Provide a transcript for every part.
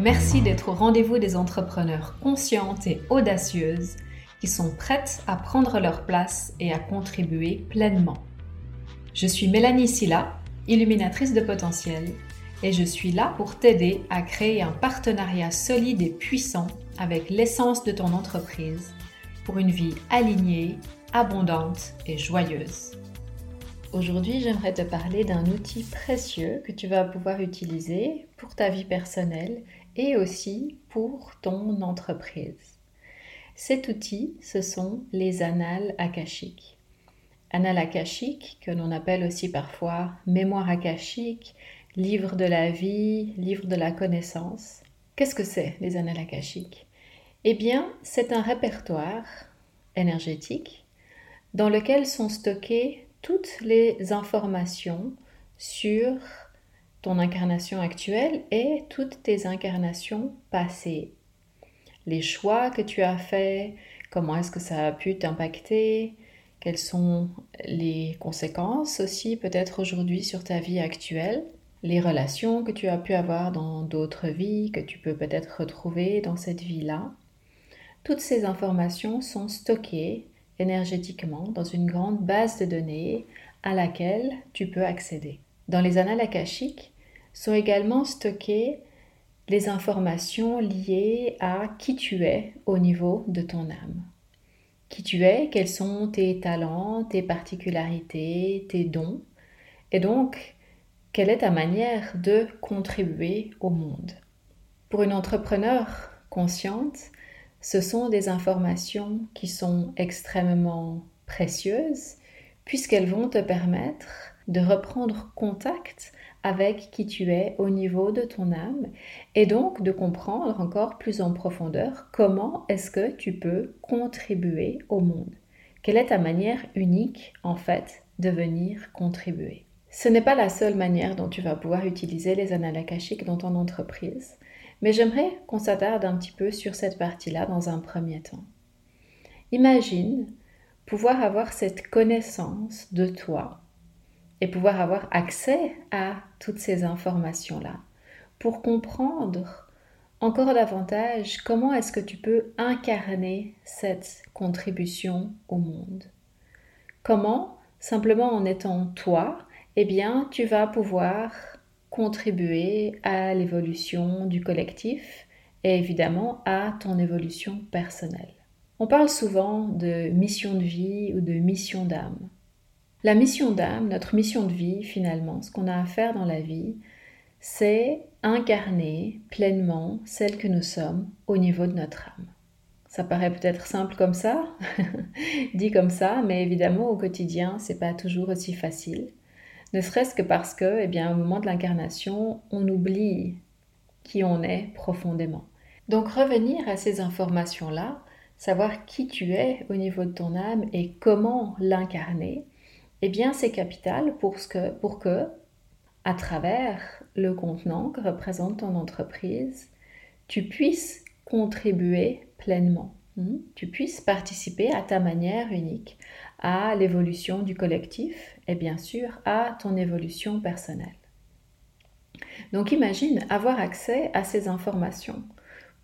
Merci d'être au rendez-vous des entrepreneurs conscientes et audacieuses qui sont prêtes à prendre leur place et à contribuer pleinement. Je suis Mélanie Silla, illuminatrice de potentiel, et je suis là pour t'aider à créer un partenariat solide et puissant avec l'essence de ton entreprise pour une vie alignée, abondante et joyeuse. Aujourd'hui, j'aimerais te parler d'un outil précieux que tu vas pouvoir utiliser pour ta vie personnelle et aussi pour ton entreprise. Cet outil, ce sont les annales akashiques. Annales akashiques, que l'on appelle aussi parfois mémoire akashique, livre de la vie, livre de la connaissance. Qu'est-ce que c'est les annales akashiques? Eh bien, c'est un répertoire énergétique dans lequel sont stockées toutes les informations sur ton incarnation actuelle et toutes tes incarnations passées. Les choix que tu as faits, comment est-ce que ça a pu t'impacter, quelles sont les conséquences aussi peut-être aujourd'hui sur ta vie actuelle, les relations que tu as pu avoir dans d'autres vies, que tu peux peut-être retrouver dans cette vie-là. Toutes ces informations sont stockées énergétiquement dans une grande base de données à laquelle tu peux accéder. Dans les annales akashiques sont également stockées les informations liées à qui tu es au niveau de ton âme. Qui tu es, quels sont tes talents, tes particularités, tes dons, et donc quelle est ta manière de contribuer au monde. Pour une entrepreneur consciente, ce sont des informations qui sont extrêmement précieuses puisqu'elles vont te permettre de reprendre contact avec qui tu es au niveau de ton âme et donc de comprendre encore plus en profondeur comment est-ce que tu peux contribuer au monde. Quelle est ta manière unique en fait de venir contribuer? Ce n'est pas la seule manière dont tu vas pouvoir utiliser les annales dans ton entreprise. Mais j'aimerais qu'on s'attarde un petit peu sur cette partie-là dans un premier temps. Imagine pouvoir avoir cette connaissance de toi et pouvoir avoir accès à toutes ces informations-là pour comprendre encore davantage comment est-ce que tu peux incarner cette contribution au monde. Comment, simplement en étant toi, eh bien, tu vas pouvoir contribuer à l'évolution du collectif et évidemment à ton évolution personnelle. On parle souvent de mission de vie ou de mission d'âme. La mission d'âme, notre mission de vie finalement, ce qu'on a à faire dans la vie, c'est incarner pleinement celle que nous sommes au niveau de notre âme. Ça paraît peut-être simple comme ça, dit comme ça, mais évidemment au quotidien, c'est pas toujours aussi facile ne serait-ce que parce que, eh bien, au moment de l'incarnation, on oublie qui on est profondément. Donc revenir à ces informations-là, savoir qui tu es au niveau de ton âme et comment l'incarner, eh bien c'est capital pour, que, pour que, à travers le contenant que représente ton entreprise, tu puisses contribuer pleinement. Hmm? Tu puisses participer à ta manière unique à l'évolution du collectif et bien sûr à ton évolution personnelle. Donc imagine avoir accès à ces informations,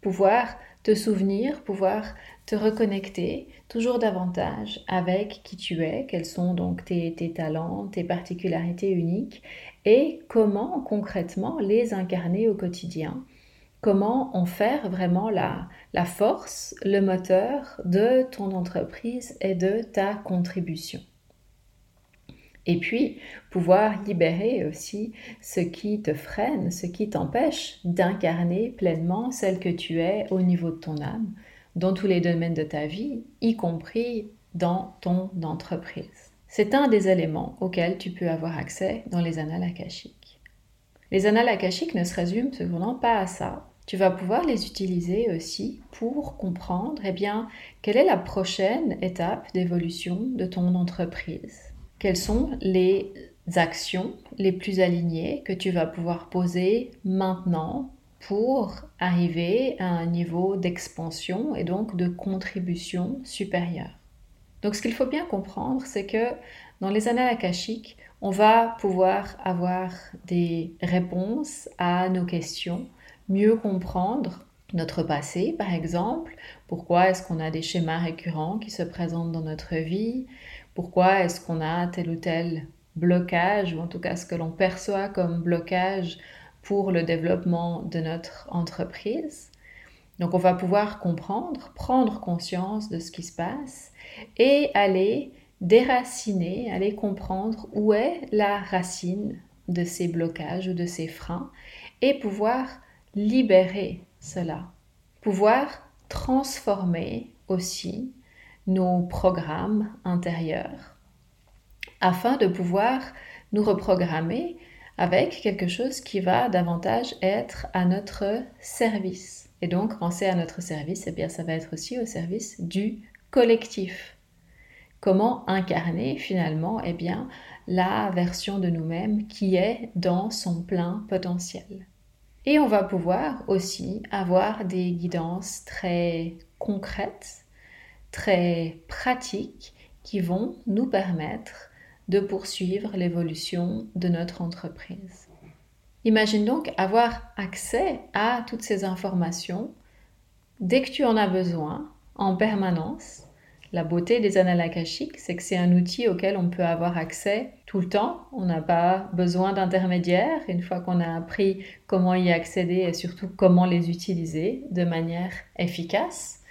pouvoir te souvenir, pouvoir te reconnecter toujours davantage avec qui tu es, quels sont donc tes, talents, tes particularités uniques et comment concrètement les incarner au quotidien comment en faire vraiment la force, le moteur de ton entreprise et de ta contribution. Et puis, pouvoir libérer aussi ce qui te freine, ce qui t'empêche d'incarner pleinement celle que tu es au niveau de ton âme, dans tous les domaines de ta vie, y compris dans ton entreprise. C'est un des éléments auxquels tu peux avoir accès dans les annales akashiques. Les annales akashiques ne se résument cependant pas à ça tu vas pouvoir les utiliser aussi pour comprendre eh bien, quelle est la prochaine étape d'évolution de ton entreprise. Quelles sont les actions les plus alignées que tu vas pouvoir poser maintenant pour arriver à un niveau d'expansion et donc de contribution supérieure? Donc ce qu'il faut bien comprendre, c'est que dans les annales akashiques, on va pouvoir avoir des réponses à nos questions, mieux comprendre notre passé, par exemple. Pourquoi est-ce qu'on a des schémas récurrents qui se présentent dans notre vie? Pourquoi est-ce qu'on a tel ou tel blocage, ou en tout cas ce que l'on perçoit comme blocage pour le développement de notre entreprise. Donc on va pouvoir comprendre, prendre conscience de ce qui se passe et aller déraciner, aller comprendre où est la racine de ces blocages ou de ces freins et pouvoir libérer cela, pouvoir transformer aussi nos programmes intérieurs afin de pouvoir nous reprogrammer avec quelque chose qui va davantage être à notre service. Et donc, c'est à notre service, eh bien, ça va être aussi au service du collectif. Comment incarner finalement eh bien, la version de nous-mêmes qui est dans son plein potentiel. Et on va pouvoir aussi avoir des guidances très concrètes, très pratiques qui vont nous permettre de poursuivre l'évolution de notre entreprise. Imagine donc avoir accès à toutes ces informations dès que tu en as besoin, en permanence. La beauté des annales c'est que c'est un outil auquel on peut avoir accès tout le temps. On n'a pas besoin d'intermédiaires une fois qu'on a appris comment y accéder et surtout comment les utiliser de manière efficace.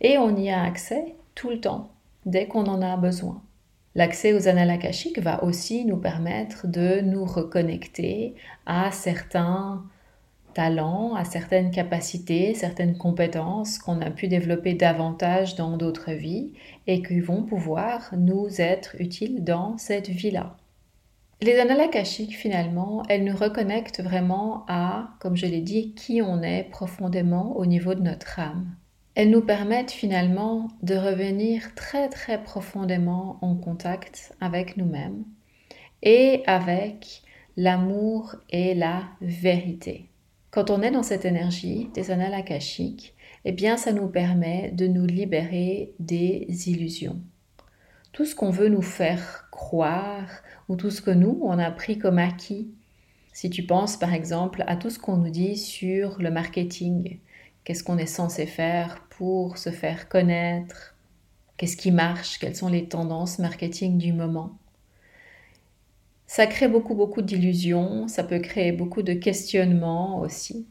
Et on y a accès tout le temps, dès qu'on en a besoin. L'accès aux annales va aussi nous permettre de nous reconnecter à certains talents, à certaines capacités, certaines compétences qu'on a pu développer davantage dans d'autres vies et qui vont pouvoir nous être utiles dans cette vie-là. Les annales finalement, elles nous reconnectent vraiment à, comme je l'ai dit, qui on est profondément au niveau de notre âme. Elles nous permettent finalement de revenir très très profondément en contact avec nous-mêmes et avec l'amour et la vérité. Quand on est dans cette énergie des annales eh bien ça nous permet de nous libérer des illusions. Tout ce qu'on veut nous faire croire ou tout ce que nous on a pris comme acquis. Si tu penses par exemple à tout ce qu'on nous dit sur le marketing, qu'est-ce qu'on est censé faire pour se faire connaître, qu'est-ce qui marche, quelles sont les tendances marketing du moment? Ça crée beaucoup, beaucoup d'illusions, ça peut créer beaucoup de questionnements aussi.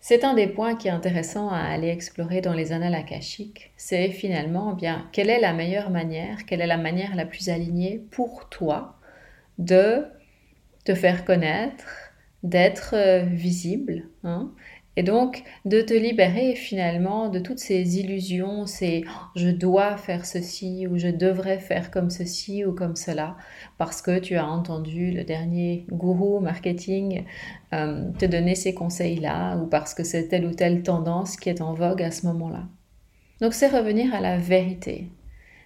C'est un des points qui est intéressant à aller explorer dans les annales akashiques. C'est finalement bien quelle est la meilleure manière, quelle est la manière la plus alignée pour toi de te faire connaître, d'être euh, visible, hein, et donc, de te libérer finalement de toutes ces illusions, ces je dois faire ceci ou je devrais faire comme ceci ou comme cela, parce que tu as entendu le dernier gourou marketing euh, te donner ces conseils-là, ou parce que c'est telle ou telle tendance qui est en vogue à ce moment-là. Donc, c'est revenir à la vérité.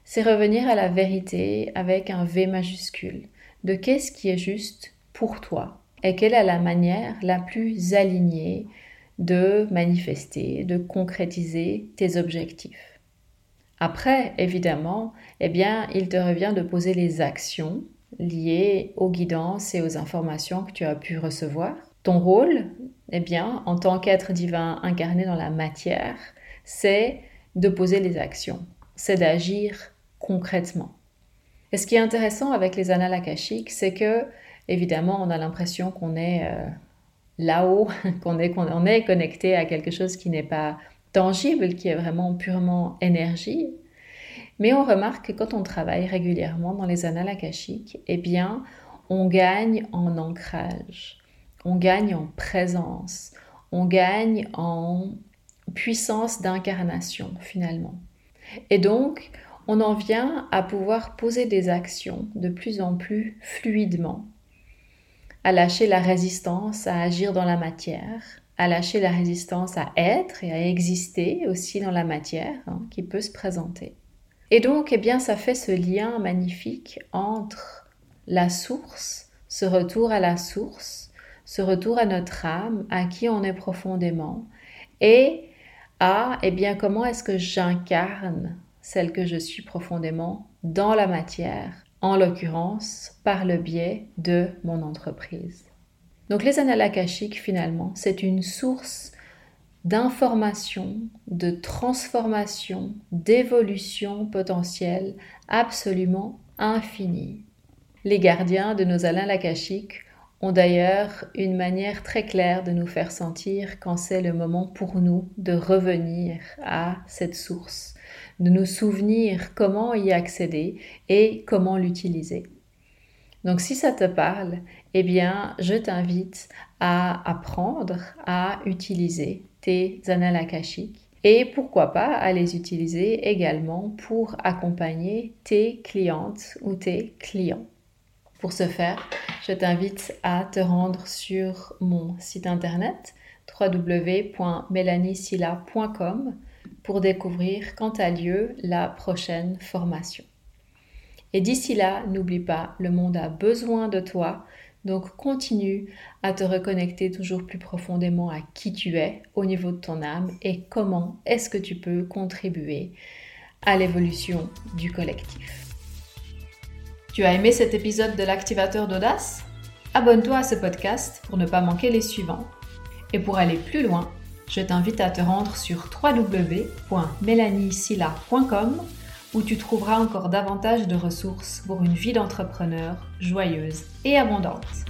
C'est revenir à la vérité avec un V majuscule, de qu'est-ce qui est juste pour toi, et quelle est la manière la plus alignée de manifester, de concrétiser tes objectifs. Après, évidemment, eh bien, il te revient de poser les actions liées aux guidances et aux informations que tu as pu recevoir. Ton rôle, eh bien, en tant qu'être divin incarné dans la matière, c'est de poser les actions, c'est d'agir concrètement. Et ce qui est intéressant avec les annales akashiques, c'est que, évidemment, on a l'impression qu'on est euh, là-haut, qu'on est, est connecté à quelque chose qui n'est pas tangible, qui est vraiment purement énergie. Mais on remarque que quand on travaille régulièrement dans les annales akashiques, eh bien, on gagne en ancrage, on gagne en présence, on gagne en puissance d'incarnation finalement. Et donc, on en vient à pouvoir poser des actions de plus en plus fluidement à lâcher la résistance à agir dans la matière, à lâcher la résistance à être et à exister aussi dans la matière hein, qui peut se présenter. Et donc, eh bien, ça fait ce lien magnifique entre la source, ce retour à la source, ce retour à notre âme, à qui on est profondément, et à, eh bien, comment est-ce que j'incarne celle que je suis profondément dans la matière en l'occurrence par le biais de mon entreprise. Donc les annales akashiques, finalement, c'est une source d'information, de transformation, d'évolution potentielle absolument infinie. Les gardiens de nos akashiques ont d'ailleurs une manière très claire de nous faire sentir quand c'est le moment pour nous de revenir à cette source, de nous souvenir comment y accéder et comment l'utiliser. Donc si ça te parle, eh bien, je t'invite à apprendre à utiliser tes annales et pourquoi pas à les utiliser également pour accompagner tes clientes ou tes clients. Pour ce faire, je t'invite à te rendre sur mon site internet www.melaniesilla.com pour découvrir quand a lieu la prochaine formation. Et d'ici là, n'oublie pas, le monde a besoin de toi, donc continue à te reconnecter toujours plus profondément à qui tu es au niveau de ton âme et comment est-ce que tu peux contribuer à l'évolution du collectif. Tu as aimé cet épisode de l'activateur d'audace? Abonne-toi à ce podcast pour ne pas manquer les suivants. Et pour aller plus loin, je t'invite à te rendre sur www.melaniesilla.com où tu trouveras encore davantage de ressources pour une vie d'entrepreneur joyeuse et abondante.